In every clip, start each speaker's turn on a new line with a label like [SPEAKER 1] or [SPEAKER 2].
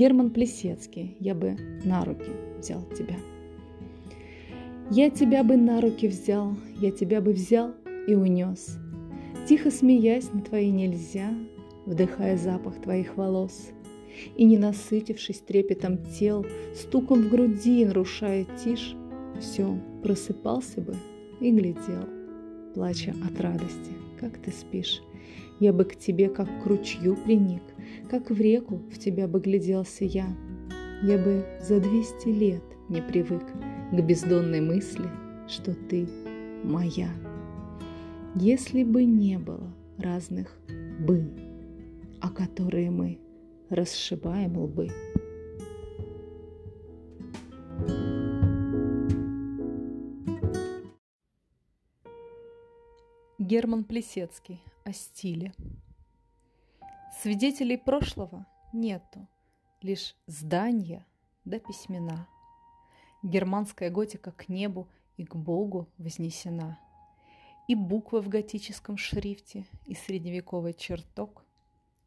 [SPEAKER 1] Герман Плесецкий, я бы на руки взял тебя. Я тебя бы на руки взял, я тебя бы взял и унес. Тихо смеясь на твои нельзя, вдыхая запах твоих волос. И не насытившись трепетом тел, стуком в груди нарушая тишь, все, просыпался бы и глядел, плача от радости, как ты спишь. Я бы к тебе, как к ручью приник, как в реку в тебя бы гляделся я. Я бы за двести лет не привык к бездонной мысли, что ты моя. Если бы не было разных «бы», о которые мы расшибаем лбы. Герман Плесецкий о стиле. Свидетелей прошлого нету, лишь здания да письмена. Германская готика к небу и к Богу вознесена. И буквы в готическом шрифте, и средневековый чертог.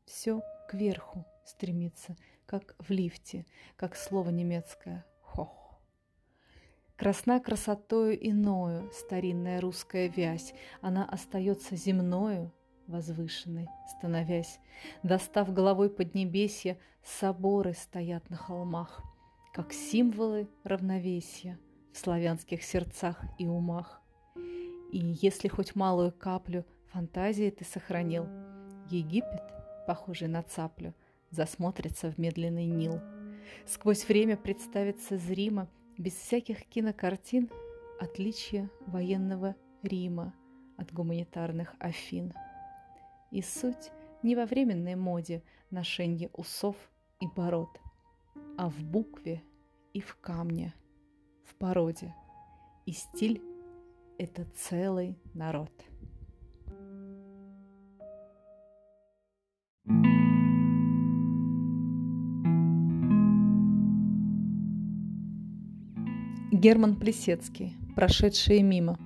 [SPEAKER 1] Все кверху стремится, как в лифте, как слово немецкое «хох». Красна красотою иною старинная русская вязь, она остается земною, возвышенной, становясь. Достав головой поднебесья, соборы стоят на холмах, как символы равновесия в славянских сердцах и умах. И если хоть малую каплю фантазии ты сохранил, Египет, похожий на цаплю, засмотрится в медленный Нил. Сквозь время представится зримо, без всяких кинокартин, отличие военного Рима от гуманитарных Афин. И суть не во временной моде ношенье усов и бород, а в букве и в камне, в породе. И стиль – это целый народ. Герман Плесецкий. Прошедшие мимо.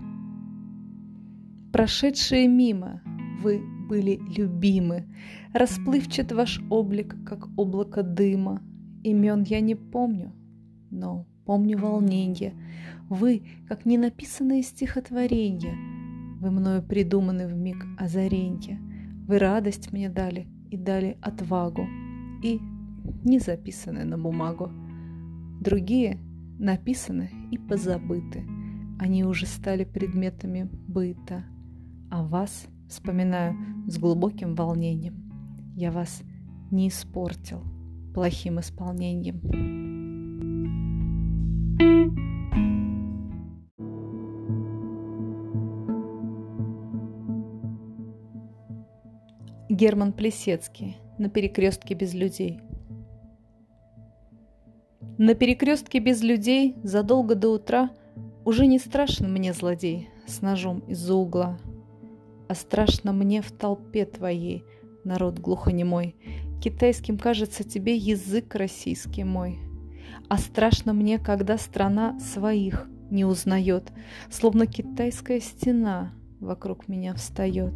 [SPEAKER 1] Прошедшие мимо, вы были любимы. Расплывчат ваш облик, как облако дыма. Имен я не помню, но помню волнение. Вы, как ненаписанное стихотворение, Вы мною придуманы в миг озаренья. Вы радость мне дали и дали отвагу, И не записаны на бумагу. Другие написаны и позабыты. Они уже стали предметами быта. А вас — Вспоминаю с глубоким волнением. Я вас не испортил плохим исполнением. Герман Плесецкий на перекрестке без людей. На перекрестке без людей задолго до утра уже не страшен мне злодей с ножом из-за угла – а страшно мне в толпе твоей, народ глухонемой. Китайским кажется тебе язык российский мой. А страшно мне, когда страна своих не узнает, Словно китайская стена вокруг меня встает.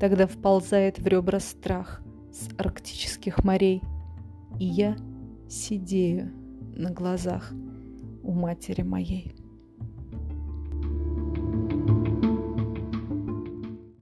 [SPEAKER 1] Тогда вползает в ребра страх с арктических морей, И я сидею на глазах у матери моей.